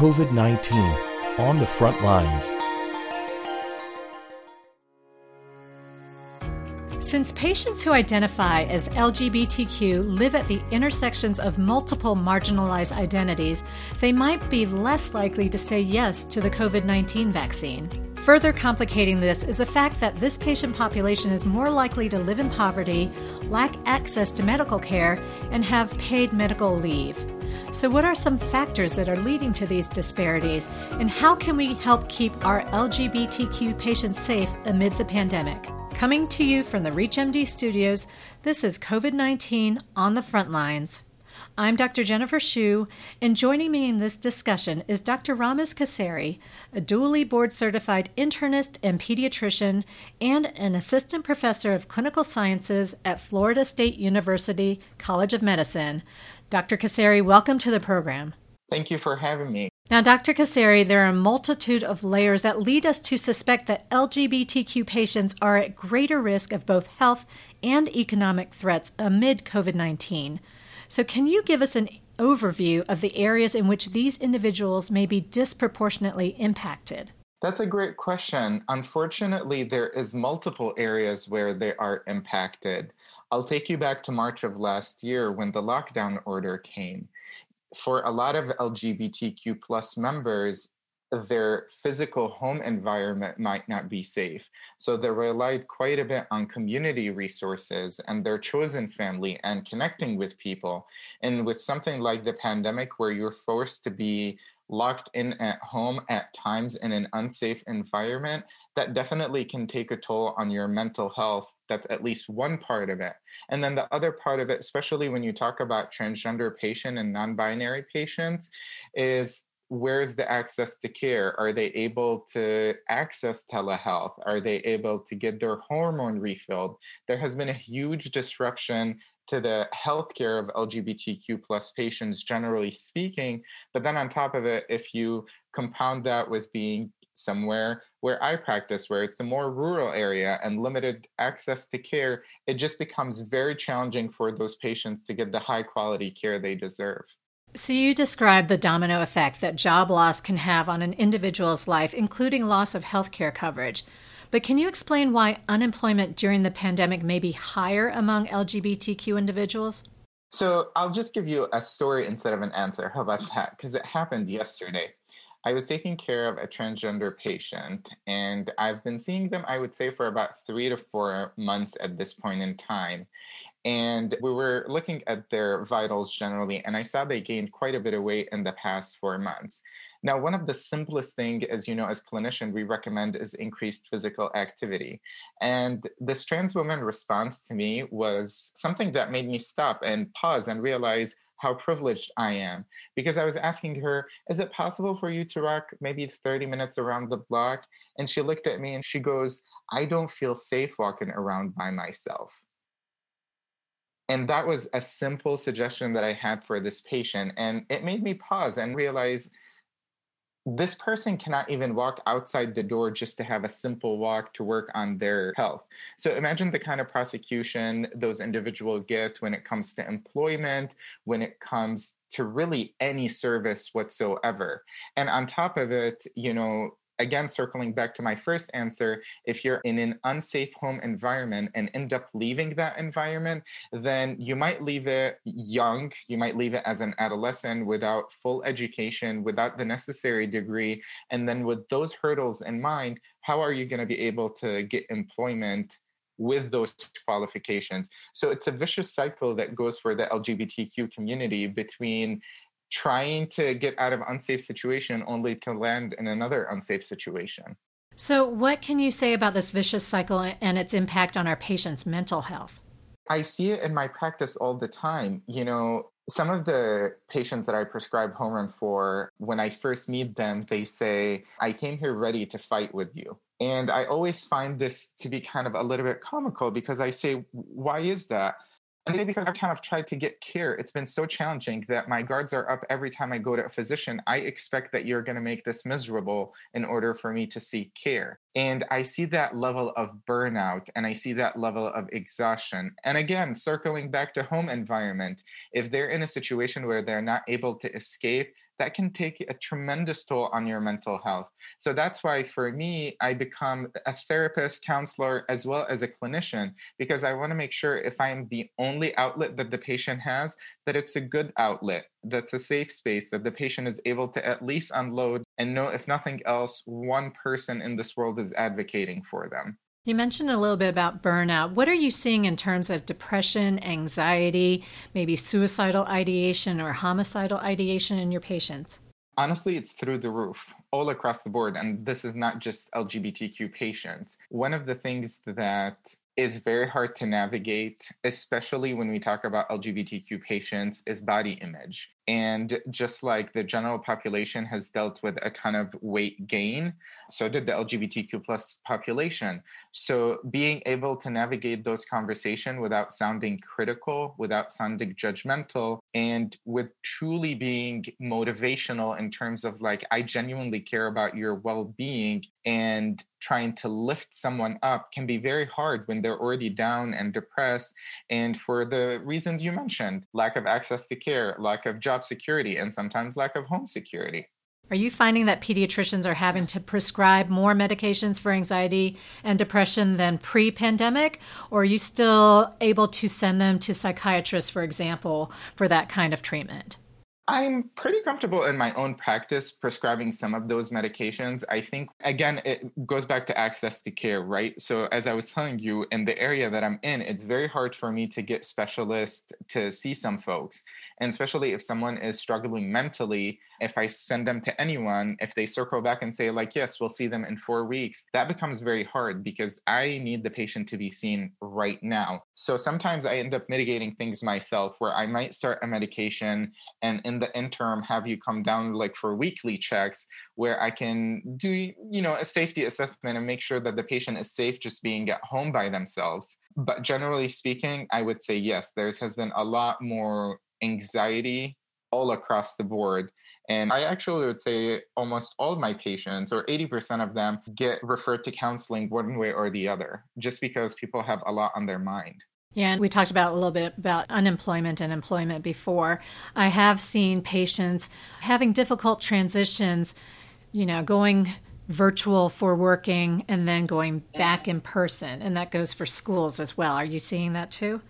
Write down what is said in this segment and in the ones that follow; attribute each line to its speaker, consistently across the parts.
Speaker 1: COVID 19 on the front lines.
Speaker 2: Since patients who identify as LGBTQ live at the intersections of multiple marginalized identities, they might be less likely to say yes to the COVID 19 vaccine. Further complicating this is the fact that this patient population is more likely to live in poverty, lack access to medical care, and have paid medical leave. So, what are some factors that are leading to these disparities, and how can we help keep our LGBTQ patients safe amid the pandemic? Coming to you from the ReachMD studios, this is COVID 19 on the front lines. I'm Dr. Jennifer Shu, and joining me in this discussion is Dr. Ramez Kasseri, a dually board certified internist and pediatrician and an assistant professor of clinical sciences at Florida State University College of Medicine. Dr. Kasseri, welcome to the program.
Speaker 3: Thank you for having me.
Speaker 2: Now, Dr. Kasseri, there are a multitude of layers that lead us to suspect that LGBTQ patients are at greater risk of both health and economic threats amid COVID 19. So, can you give us an overview of the areas in which these individuals may be disproportionately impacted?
Speaker 3: That's a great question. Unfortunately, there is multiple areas where they are impacted. I'll take you back to March of last year when the lockdown order came. For a lot of LGBTQ plus members, their physical home environment might not be safe. So they relied quite a bit on community resources and their chosen family and connecting with people. And with something like the pandemic, where you're forced to be locked in at home at times in an unsafe environment, that definitely can take a toll on your mental health. That's at least one part of it. And then the other part of it, especially when you talk about transgender patient and non binary patients, is where's the access to care? Are they able to access telehealth? Are they able to get their hormone refilled? There has been a huge disruption to the healthcare of LGBTQ plus patients, generally speaking. But then on top of it, if you compound that with being somewhere where I practice, where it's a more rural area and limited access to care, it just becomes very challenging for those patients to get the high quality care they deserve.
Speaker 2: So, you describe the domino effect that job loss can have on an individual's life, including loss of health care coverage. But can you explain why unemployment during the pandemic may be higher among LGBTQ individuals?
Speaker 3: So, I'll just give you a story instead of an answer. How about that? Because it happened yesterday. I was taking care of a transgender patient, and I've been seeing them, I would say, for about three to four months at this point in time. And we were looking at their vitals generally, and I saw they gained quite a bit of weight in the past four months. Now, one of the simplest thing, as you know, as clinician, we recommend is increased physical activity. And this trans woman response to me was something that made me stop and pause and realize how privileged I am. Because I was asking her, is it possible for you to walk maybe 30 minutes around the block? And she looked at me and she goes, I don't feel safe walking around by myself. And that was a simple suggestion that I had for this patient. And it made me pause and realize this person cannot even walk outside the door just to have a simple walk to work on their health. So imagine the kind of prosecution those individuals get when it comes to employment, when it comes to really any service whatsoever. And on top of it, you know, again, circling back to my first answer, if you're in an unsafe home environment and end up leaving that environment, then you might leave it young, you might leave it as an adolescent without full education, without the necessary degree. And then with those hurdles in mind, how are you going to be able to get employment? with those qualifications. So it's a vicious cycle that goes for the LGBTQ community between trying to get out of unsafe situation only to land in another unsafe situation.
Speaker 2: So, what can you say about this vicious cycle and its impact on our patients' mental health?
Speaker 3: I see it in my practice all the time. You know, some of the patients that I prescribe hormone for, when I first meet them, they say, I came here ready to fight with you. And I always find this to be kind of a little bit comical because I say, why is that? Maybe because every time I've tried to get care, it's been so challenging that my guards are up every time I go to a physician. I expect that you're going to make this miserable in order for me to seek care. And I see that level of burnout and I see that level of exhaustion. And again, circling back to home environment, if they're in a situation where they're not able to escape, that can take a tremendous toll on your mental health. So that's why for me, I become a therapist, counselor, as well as a clinician, because I want to make sure if I'm the only outlet that the patient has, that it's a good outlet, that's a safe space, that the patient is able to at least unload and know, if nothing else, one person in this world is advocating for them.
Speaker 2: You mentioned a little bit about burnout. What are you seeing in terms of depression, anxiety, maybe suicidal ideation or homicidal ideation in your patients?
Speaker 3: Honestly, it's through the roof all across the board. And this is not just LGBTQ patients. One of the things that is very hard to navigate, especially when we talk about LGBTQ patients, is body image. And just like the general population has dealt with a ton of weight gain, so did the LGBTQ plus population. So being able to navigate those conversations without sounding critical, without sounding judgmental, and with truly being motivational in terms of like, I genuinely care about your well-being and trying to lift someone up can be very hard when they're already down and depressed. And for the reasons you mentioned, lack of access to care, lack of job job security and sometimes lack of home security.
Speaker 2: Are you finding that pediatricians are having to prescribe more medications for anxiety and depression than pre pandemic? Or are you still able to send them to psychiatrists, for example, for that kind of treatment?
Speaker 3: I'm pretty comfortable in my own practice prescribing some of those medications. I think, again, it goes back to access to care, right? So, as I was telling you, in the area that I'm in, it's very hard for me to get specialists to see some folks. And especially if someone is struggling mentally, if I send them to anyone, if they circle back and say, like, yes, we'll see them in four weeks, that becomes very hard because I need the patient to be seen right now. So sometimes I end up mitigating things myself where I might start a medication and in the interim have you come down like for weekly checks where I can do, you know, a safety assessment and make sure that the patient is safe just being at home by themselves. But generally speaking, I would say yes, there has been a lot more anxiety all across the board. And I actually would say almost all of my patients, or 80% of them, get referred to counseling one way or the other, just because people have a lot on their mind.
Speaker 2: Yeah, and we talked about a little bit about unemployment and employment before. I have seen patients having difficult transitions, you know, going virtual for working and then going back mm. in person. And that goes for schools as well. Are you seeing that too?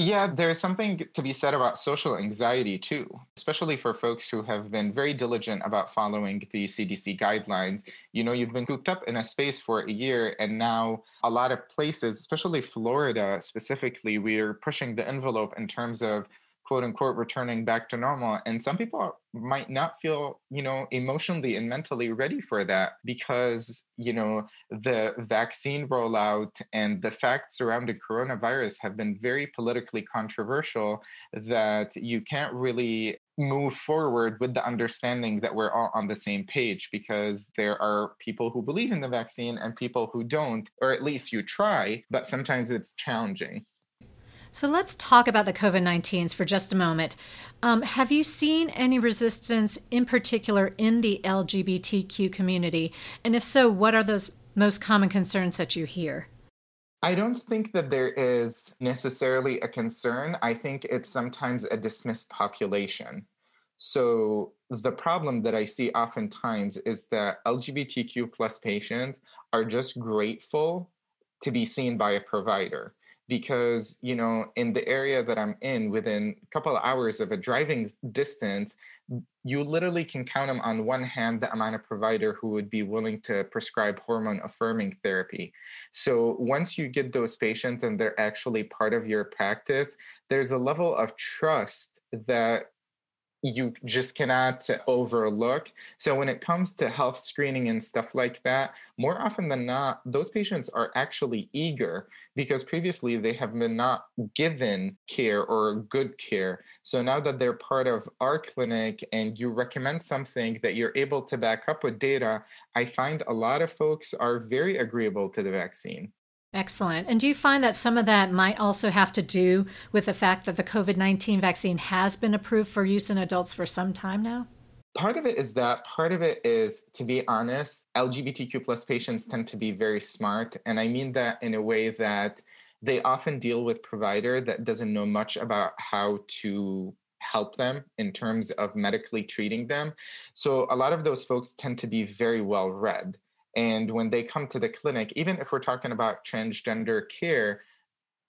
Speaker 3: Yeah, there's something to be said about social anxiety too, especially for folks who have been very diligent about following the CDC guidelines. You know, you've been cooped up in a space for a year, and now a lot of places, especially Florida specifically, we're pushing the envelope in terms of quote unquote returning back to normal and some people might not feel you know emotionally and mentally ready for that because you know the vaccine rollout and the facts surrounding coronavirus have been very politically controversial that you can't really move forward with the understanding that we're all on the same page because there are people who believe in the vaccine and people who don't or at least you try but sometimes it's challenging
Speaker 2: so let's talk about the COVID 19s for just a moment. Um, have you seen any resistance in particular in the LGBTQ community? And if so, what are those most common concerns that you hear?
Speaker 3: I don't think that there is necessarily a concern. I think it's sometimes a dismissed population. So the problem that I see oftentimes is that LGBTQ plus patients are just grateful to be seen by a provider because you know in the area that i'm in within a couple of hours of a driving distance you literally can count them on one hand the amount of provider who would be willing to prescribe hormone affirming therapy. So once you get those patients and they're actually part of your practice there's a level of trust that you just cannot overlook. So when it comes to health screening and stuff like that, more often than not, those patients are actually eager because previously they have been not given care or good care. So now that they're part of our clinic and you recommend something that you're able to back up with data, I find a lot of folks are very agreeable to the vaccine.
Speaker 2: Excellent. And do you find that some of that might also have to do with the fact that the COVID 19 vaccine has been approved for use in adults for some time now?
Speaker 3: Part of it is that. Part of it is, to be honest, LGBTQ plus patients tend to be very smart. And I mean that in a way that they often deal with provider that doesn't know much about how to help them in terms of medically treating them. So a lot of those folks tend to be very well read. And when they come to the clinic, even if we're talking about transgender care,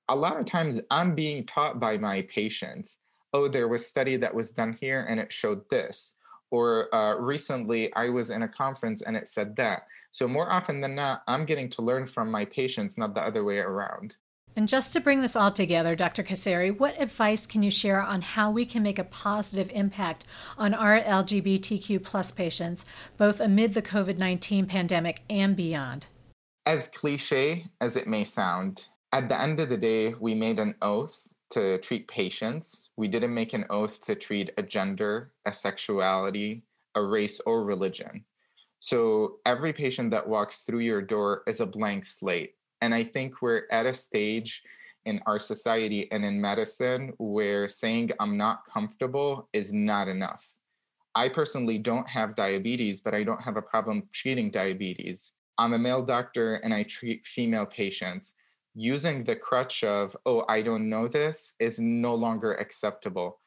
Speaker 3: a lot of times I'm being taught by my patients, oh, there was study that was done here and it showed this. Or uh, recently I was in a conference and it said that. So more often than not, I'm getting to learn from my patients, not the other way around.
Speaker 2: And just to bring this all together, Dr. Kasseri, what advice can you share on how we can make a positive impact on our LGBTQ plus patients, both amid the COVID 19 pandemic and beyond?
Speaker 3: As cliche as it may sound, at the end of the day, we made an oath to treat patients. We didn't make an oath to treat a gender, a sexuality, a race, or religion. So every patient that walks through your door is a blank slate and I think we're at a stage in our society and in medicine where saying I'm not comfortable is not enough. I personally don't have diabetes, but I don't have a problem treating diabetes. I'm a male doctor and I treat female patients. Using the crutch of, oh, I don't know this is no longer acceptable.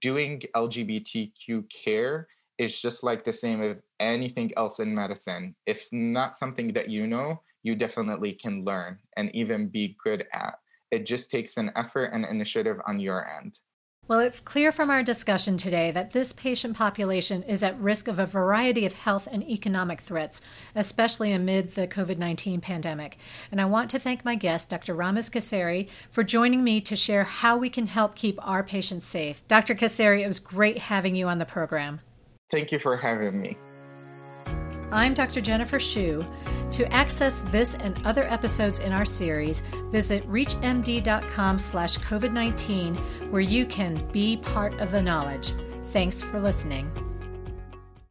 Speaker 3: Doing LGBTQ care is just like the same as anything else in medicine. If not something that you know, you definitely can learn and even be good at. It just takes an effort and initiative on your end.
Speaker 2: Well, it's clear from our discussion today that this patient population is at risk of a variety of health and economic threats, especially amid the COVID 19 pandemic. And I want to thank my guest, Dr. Ramez Kasseri, for joining me to share how we can help keep our patients safe. Dr. Kasseri, it was great having you on the program.
Speaker 3: Thank you for having me.
Speaker 2: I'm Dr. Jennifer Shu. To access this and other episodes in our series, visit reachmd.com slash COVID-19 where you can be part of the knowledge. Thanks for listening.